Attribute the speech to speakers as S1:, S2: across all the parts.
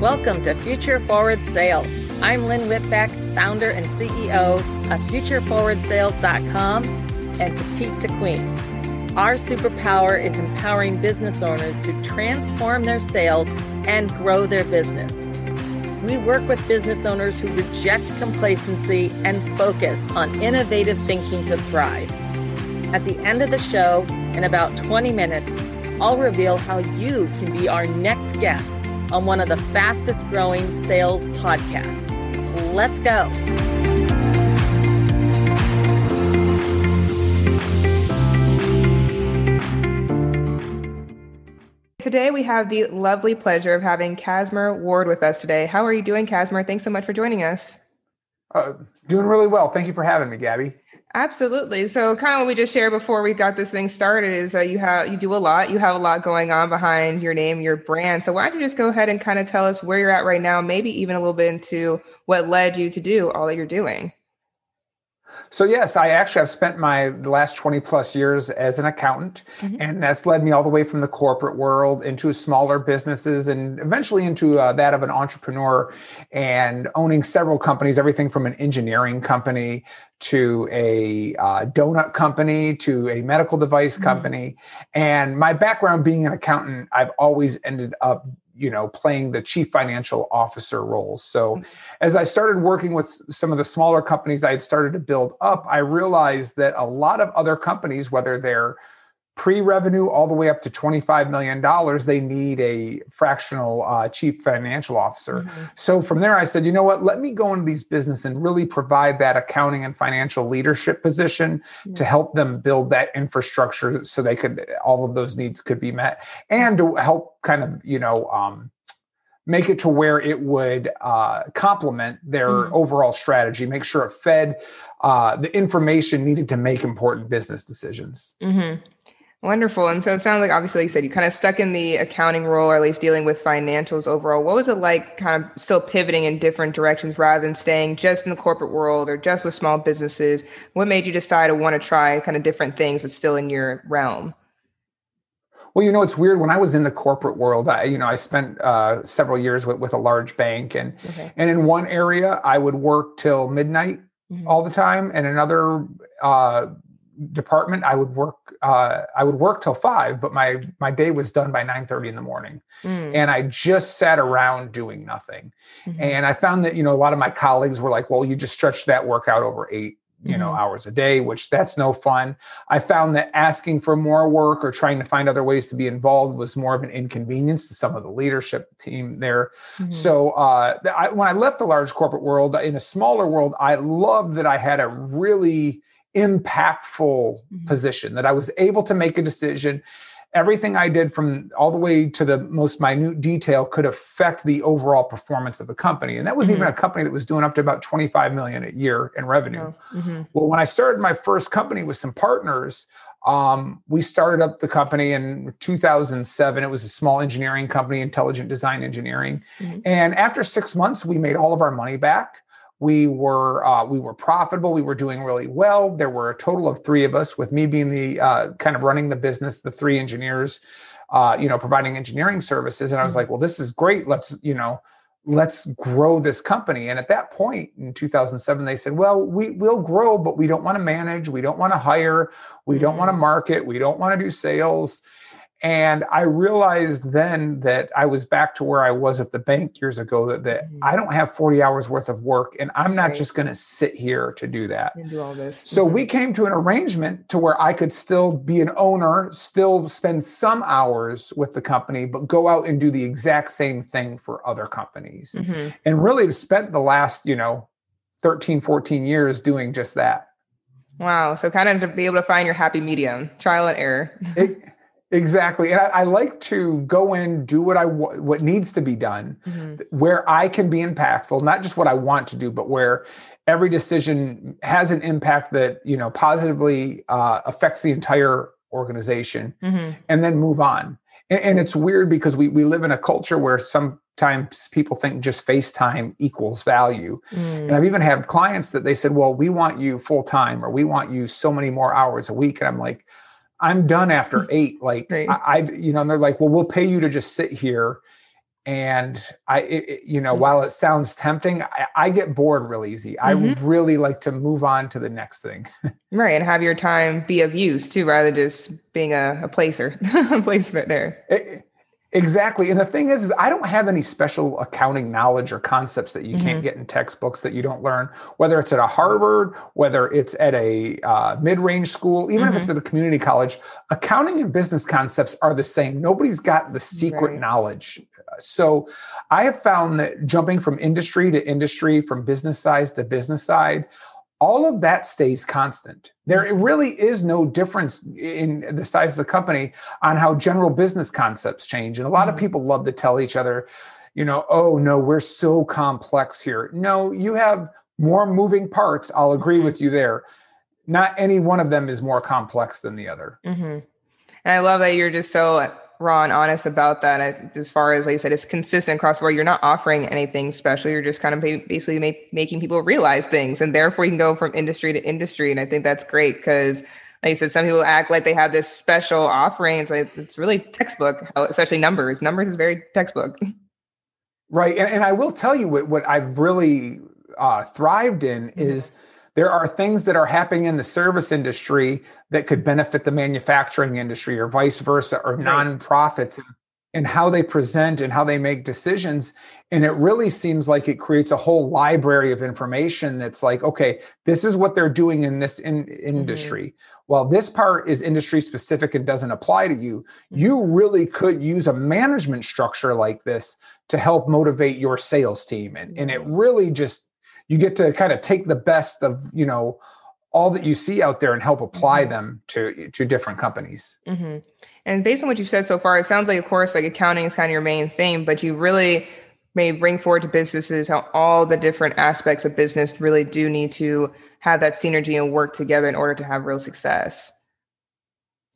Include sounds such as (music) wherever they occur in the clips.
S1: Welcome to Future Forward Sales. I'm Lynn Whitbeck, founder and CEO of FutureForwardSales.com and Petite to Queen. Our superpower is empowering business owners to transform their sales and grow their business. We work with business owners who reject complacency and focus on innovative thinking to thrive. At the end of the show, in about 20 minutes, I'll reveal how you can be our next guest on one of the fastest growing sales podcasts. Let's go.
S2: Today, we have the lovely pleasure of having Cassmer Ward with us today. How are you doing, Cassmer? Thanks so much for joining us.
S3: Uh, doing really well. Thank you for having me, Gabby.
S2: Absolutely. So, kind of what we just shared before we got this thing started is that you have you do a lot. You have a lot going on behind your name, your brand. So, why don't you just go ahead and kind of tell us where you're at right now, maybe even a little bit into what led you to do all that you're doing.
S3: So yes, I actually have spent my last 20 plus years as an accountant, mm-hmm. and that's led me all the way from the corporate world into smaller businesses and eventually into uh, that of an entrepreneur and owning several companies, everything from an engineering company to a uh, donut company to a medical device mm-hmm. company. And my background being an accountant, I've always ended up you know playing the chief financial officer roles so mm-hmm. as i started working with some of the smaller companies i had started to build up i realized that a lot of other companies whether they're pre-revenue all the way up to $25 million they need a fractional uh, chief financial officer mm-hmm. so from there i said you know what let me go into these business and really provide that accounting and financial leadership position mm-hmm. to help them build that infrastructure so they could all of those needs could be met and to help kind of you know um, make it to where it would uh, complement their mm-hmm. overall strategy make sure it fed uh, the information needed to make important business decisions
S2: mm-hmm. Wonderful. And so it sounds like obviously like you said you kind of stuck in the accounting role or at least dealing with financials overall. What was it like kind of still pivoting in different directions rather than staying just in the corporate world or just with small businesses? What made you decide to want to try kind of different things but still in your realm?
S3: Well, you know, it's weird. When I was in the corporate world, I, you know, I spent uh, several years with, with a large bank, and okay. and in one area, I would work till midnight mm-hmm. all the time, and another uh, department i would work uh, i would work till five but my my day was done by 9 30 in the morning mm. and i just sat around doing nothing mm-hmm. and i found that you know a lot of my colleagues were like well you just stretched that work out over eight you know mm-hmm. hours a day which that's no fun i found that asking for more work or trying to find other ways to be involved was more of an inconvenience to some of the leadership team there mm-hmm. so uh, I, when i left the large corporate world in a smaller world i loved that i had a really impactful mm-hmm. position that I was able to make a decision. Everything I did from all the way to the most minute detail could affect the overall performance of the company. And that was mm-hmm. even a company that was doing up to about 25 million a year in revenue. Oh, mm-hmm. Well, when I started my first company with some partners, um, we started up the company in 2007. It was a small engineering company, Intelligent Design Engineering. Mm-hmm. And after six months, we made all of our money back we were uh, we were profitable. We were doing really well. There were a total of three of us with me being the uh, kind of running the business the three engineers uh, you know providing engineering services. And i was mm-hmm. like well this is great. Let's you know let's grow this company. And at that point in 2007 they said well we will grow but we don't want to manage. We don't want to hire. We don't want to mm-hmm. market. We don't want to do sales and I realized then that I was back to where I was at the bank years ago that, that mm-hmm. I don't have 40 hours worth of work and I'm not right. just going to sit here to do that.
S2: And do all this.
S3: So mm-hmm. we came to an arrangement to where I could still be an owner, still spend some hours with the company, but go out and do the exact same thing for other companies. Mm-hmm. And really have spent the last, you know, 13, 14 years doing just that.
S2: Wow. So kind of to be able to find your happy medium, trial and error.
S3: it, (laughs) Exactly, and I, I, like to go in, do what I what needs to be done, mm-hmm. where I can be impactful, not just what I want to do, but where every decision has an impact that you know positively uh, affects the entire organization, mm-hmm. and then move on. And, and, it's weird because we we live in a culture where sometimes people think just FaceTime equals value, mm. and I've even had clients that they said, "Well, we want you full time, or we want you so many more hours a week," and I'm like I'm done after (laughs) eight. Like right. I, I, you know, and they're like, well, we'll pay you to just sit here. And I, it, you know, mm-hmm. while it sounds tempting, I, I, get bored real easy. Mm-hmm. I really like to move on to the next thing. (laughs)
S2: right. And have your time be of use too, rather than just being a, a placer, (laughs) a placement there.
S3: It, Exactly. And the thing is, is I don't have any special accounting knowledge or concepts that you mm-hmm. can't get in textbooks that you don't learn, whether it's at a Harvard, whether it's at a uh, mid-range school, even mm-hmm. if it's mm-hmm. at a community college, accounting and business concepts are the same. Nobody's got the secret right. knowledge. So I have found that jumping from industry to industry, from business size to business side, all of that stays constant. There really is no difference in the size of the company on how general business concepts change. And a lot of mm-hmm. people love to tell each other, you know, oh no, we're so complex here. No, you have more moving parts. I'll agree with you there. Not any one of them is more complex than the other.
S2: Mm-hmm. And I love that you're just so raw and honest about that. As far as like I said, it's consistent across the board. You're not offering anything special. You're just kind of basically make, making people realize things, and therefore you can go from industry to industry. And I think that's great because, like I said, some people act like they have this special offering. It's like it's really textbook, especially numbers. Numbers is very textbook. (laughs)
S3: Right, and, and I will tell you what what I've really uh, thrived in mm-hmm. is there are things that are happening in the service industry that could benefit the manufacturing industry or vice versa or right. nonprofits and, how they present and how they make decisions and it really seems like it creates a whole library of information that's like okay this is what they're doing in this in, industry mm-hmm. while this part is industry specific and doesn't apply to you mm-hmm. you really could use a management structure like this to help motivate your sales team and, and it mm-hmm. really just you get to kind of take the best of you know all that you see out there and help apply mm-hmm. them to to different companies
S2: mm-hmm. and based on what you've said so far it sounds like of course like accounting is kind of your main thing but you really may bring forward to businesses how all the different aspects of business really do need to have that synergy and work together in order to have real success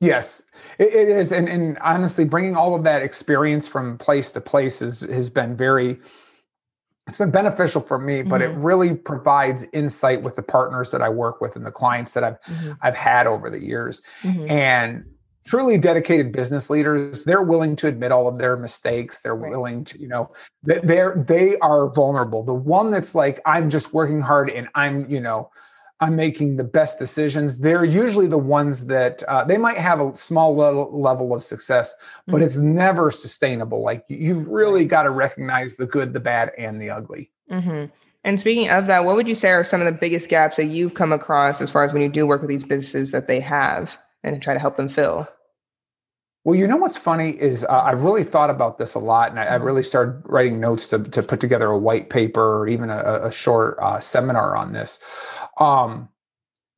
S3: Yes, it, it is, and and honestly, bringing all of that experience from place to place is, has been very it's been beneficial for me but mm-hmm. it really provides insight with the partners that i work with and the clients that i've mm-hmm. i've had over the years mm-hmm. and truly dedicated business leaders they're willing to admit all of their mistakes they're right. willing to you know they're they are vulnerable the one that's like i'm just working hard and i'm you know I'm making the best decisions. They're usually the ones that uh, they might have a small level, level of success, but mm-hmm. it's never sustainable. Like you've really got to recognize the good, the bad, and the ugly.
S2: Mm-hmm. And speaking of that, what would you say are some of the biggest gaps that you've come across as far as when you do work with these businesses that they have and try to help them fill?
S3: Well, you know what's funny is uh, I've really thought about this a lot, and I, have mm-hmm. really started writing notes to, to put together a white paper or even a, a short uh, seminar on this. Um,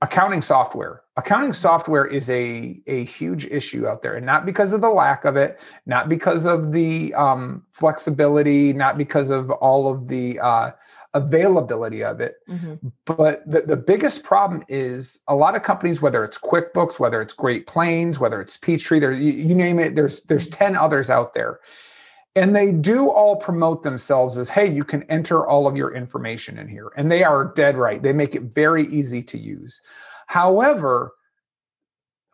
S3: accounting software. Accounting software is a, a huge issue out there, and not because of the lack of it, not because of the um, flexibility, not because of all of the uh, availability of it. Mm-hmm. But the, the biggest problem is a lot of companies, whether it's QuickBooks, whether it's Great Plains, whether it's Peachtree, there you, you name it, there's there's mm-hmm. 10 others out there. And they do all promote themselves as, hey, you can enter all of your information in here. And they are dead right. They make it very easy to use. However,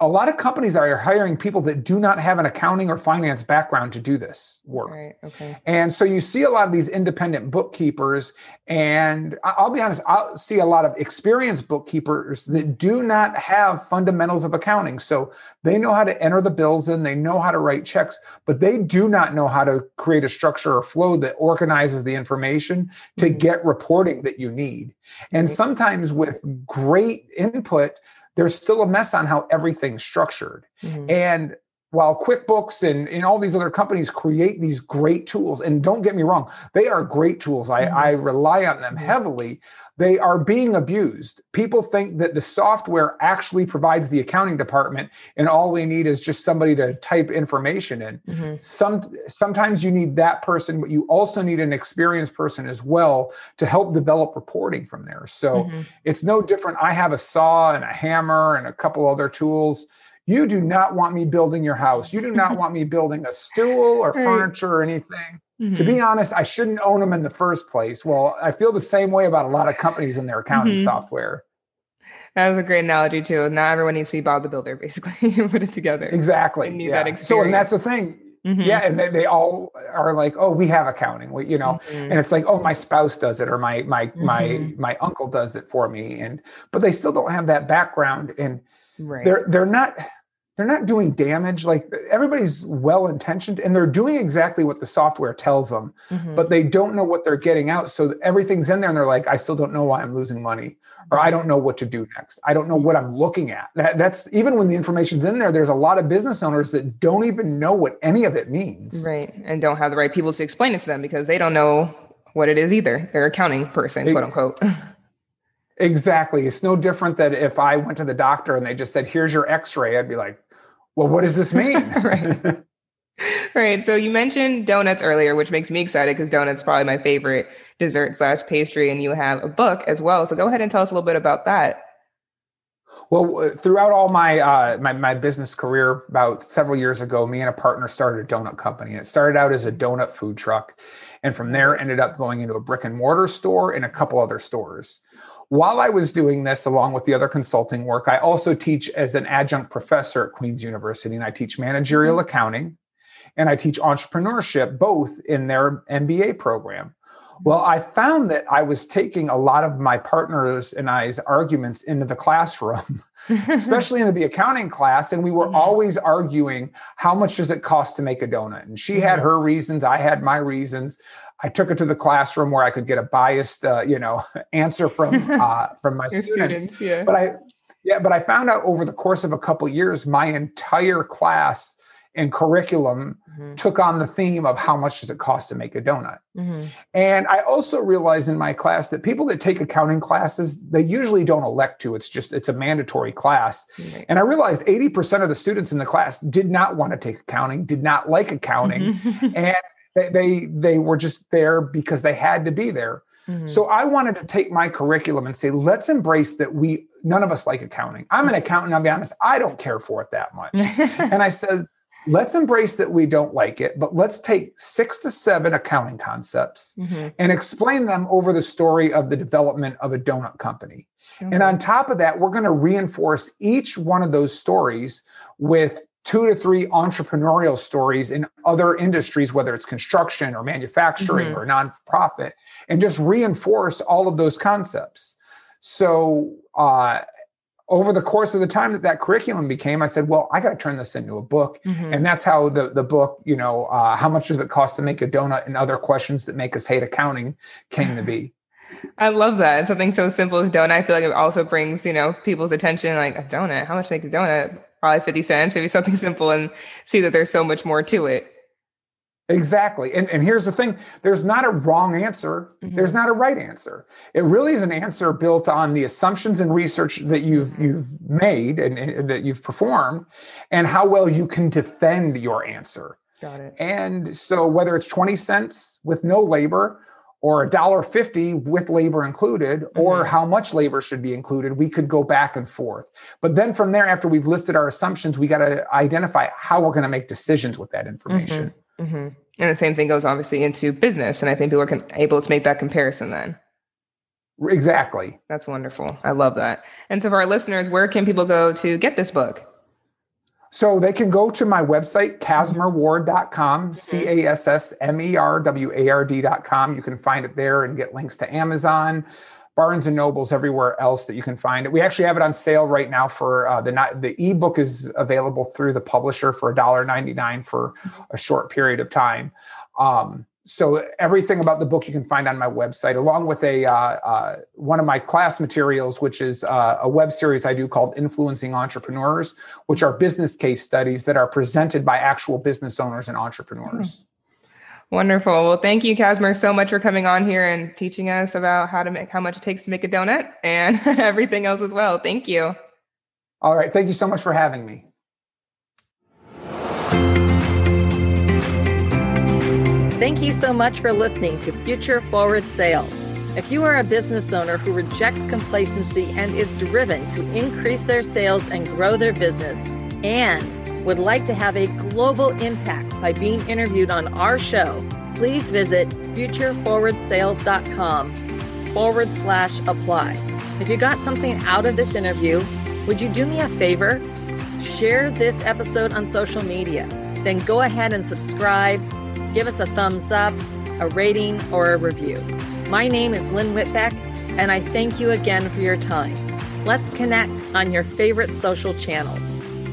S3: a lot of companies are hiring people that do not have an accounting or finance background to do this work.
S2: Right. Okay.
S3: And so you see a lot of these independent bookkeepers, and I'll be honest, I'll see a lot of experienced bookkeepers that do not have fundamentals of accounting. So they know how to enter the bills in, they know how to write checks, but they do not know how to create a structure or flow that organizes the information to mm-hmm. get reporting that you need. And sometimes with great input, there's still a mess on how everything's structured. Mm-hmm. And while QuickBooks and, and all these other companies create these great tools, and don't get me wrong, they are great tools. I, mm-hmm. I rely on them mm-hmm. heavily. They are being abused. People think that the software actually provides the accounting department, and all they need is just somebody to type information in. Mm-hmm. Some sometimes you need that person, but you also need an experienced person as well to help develop reporting from there. So mm-hmm. it's no different. I have a saw and a hammer and a couple other tools you do not want me building your house. You do not (laughs) want me building a stool or furniture or anything. Mm-hmm. To be mm-hmm. honest, I shouldn't own them in the first place. Well, I feel the same way about a lot of companies in their accounting mm-hmm. software.
S2: That was a great analogy too. Not everyone needs to be Bob the Builder, basically. (laughs) you put it together.
S3: Exactly.
S2: need
S3: yeah.
S2: that experience.
S3: So, and that's the thing. Mm-hmm. Yeah, and they, they, all are like, "Oh, we have accounting," we, you know, mm-hmm. and it's like, "Oh, my spouse does it, or my my mm-hmm. my my uncle does it for me," and but they still don't have that background, and right. they're they're not they're not doing damage like everybody's well intentioned and they're doing exactly what the software tells them mm-hmm. but they don't know what they're getting out so everything's in there and they're like i still don't know why i'm losing money or i don't know what to do next. I don't know what i'm looking at. That, that's even when the information's in there there's a lot of business owners that don't even know what any of it means.
S2: Right and don't have the right people to explain it to them because they don't know what it is either. They're accounting person it, quote unquote (laughs)
S3: Exactly. It's no different than if I went to the doctor and they just said, here's your x ray, I'd be like, well, what does this (laughs) mean?
S2: right. right. So you mentioned donuts earlier, which makes me excited because donuts probably my favorite dessert slash pastry, and you have a book as well. So go ahead and tell us a little bit about that.
S3: Well, throughout all my, uh, my my business career, about several years ago, me and a partner started a donut company, and it started out as a donut food truck, and from there ended up going into a brick and mortar store and a couple other stores. While I was doing this, along with the other consulting work, I also teach as an adjunct professor at Queen's University, and I teach managerial mm-hmm. accounting and I teach entrepreneurship both in their MBA program. Well, I found that I was taking a lot of my partners and I's arguments into the classroom, (laughs) (laughs) especially into the accounting class. And we were mm-hmm. always arguing how much does it cost to make a donut? And she had mm-hmm. her reasons, I had my reasons. I took it to the classroom where I could get a biased, uh, you know, (laughs) answer from uh, from my students. students yeah. But I, yeah, but I found out over the course of a couple of years, my entire class and curriculum mm-hmm. took on the theme of how much does it cost to make a donut. Mm-hmm. And I also realized in my class that people that take accounting classes, they usually don't elect to. It's just it's a mandatory class. Mm-hmm. And I realized 80% of the students in the class did not want to take accounting, did not like accounting. (laughs) and they, they they were just there because they had to be there. Mm-hmm. So I wanted to take my curriculum and say, let's embrace that we none of us like accounting. I'm an accountant, I'll be honest, I don't care for it that much. (laughs) and I said, let's embrace that we don't like it, but let's take six to seven accounting concepts mm-hmm. and explain them over the story of the development of a donut company. Mm-hmm. And on top of that, we're going to reinforce each one of those stories with two to three entrepreneurial stories in other industries, whether it's construction or manufacturing mm-hmm. or nonprofit, and just reinforce all of those concepts. So, uh, over the course of the time that that curriculum became, I said, well, I got to turn this into a book. Mm-hmm. And that's how the, the book, you know, uh, how much does it cost to make a donut and other questions that make us hate accounting came to be. (laughs)
S2: I love that. Something so simple as donut. I feel like it also brings, you know, people's attention like a donut. How much make a donut? probably 50 cents, maybe something simple, and see that there's so much more to it.
S3: Exactly. And, and here's the thing there's not a wrong answer, mm-hmm. there's not a right answer. It really is an answer built on the assumptions and research that you've mm-hmm. you've made and, and that you've performed and how well you can defend your answer.
S2: Got it.
S3: And so whether it's 20 cents with no labor or a dollar fifty with labor included, mm-hmm. or how much labor should be included, we could go back and forth. But then from there, after we've listed our assumptions, we got to identify how we're going to make decisions with that information. Mm-hmm.
S2: Mm-hmm. And the same thing goes obviously into business, and I think people are con- able to make that comparison then.
S3: Exactly.
S2: That's wonderful. I love that. And so, for our listeners, where can people go to get this book?
S3: So they can go to my website, cassmerward.com, C A S S M E R W A R D.com. You can find it there and get links to Amazon, Barnes and Nobles, everywhere else that you can find it. We actually have it on sale right now for uh, the the ebook is available through the publisher for $1.99 for a short period of time. Um, so everything about the book you can find on my website along with a uh, uh, one of my class materials which is uh, a web series i do called influencing entrepreneurs which are business case studies that are presented by actual business owners and entrepreneurs
S2: hmm. Wonderful. Well thank you Cassmer so much for coming on here and teaching us about how to make how much it takes to make a donut and (laughs) everything else as well. Thank you.
S3: All right. Thank you so much for having me.
S1: Thank you so much for listening to Future Forward Sales. If you are a business owner who rejects complacency and is driven to increase their sales and grow their business, and would like to have a global impact by being interviewed on our show, please visit futureforwardsales.com forward slash apply. If you got something out of this interview, would you do me a favor? Share this episode on social media. Then go ahead and subscribe, give us a thumbs up, a rating, or a review. My name is Lynn Whitbeck, and I thank you again for your time. Let's connect on your favorite social channels.